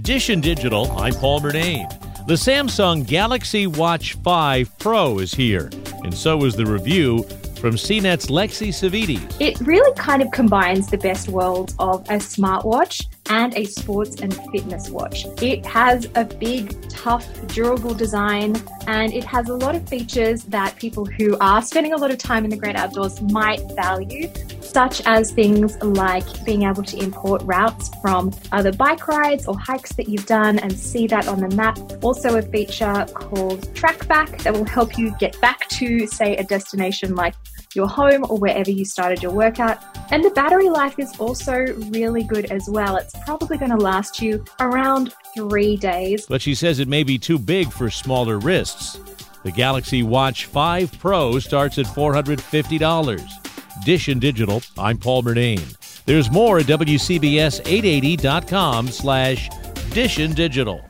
Dish and Digital, I'm Paul Murnane. The Samsung Galaxy Watch 5 Pro is here, and so is the review from CNET's Lexy Savvides. It really kind of combines the best worlds of a smartwatch and a sports and fitness watch. It has a big, tough, durable design and it has a lot of features that people who are spending a lot of time in the great outdoors might value, such as things like being able to import routes from other bike rides or hikes that you've done and see that on the map. Also, a feature called TrackBack that will help you get back to, say, a destination like your home or wherever you started your workout. And the battery life is also really good as well. It's probably going to last you around three days. But she says it may be too big for smaller wrists. The Galaxy Watch 5 Pro starts at $450. Dish and Digital, I'm Paul Murnane. There's more at WCBS880.com slash Dish and Digital.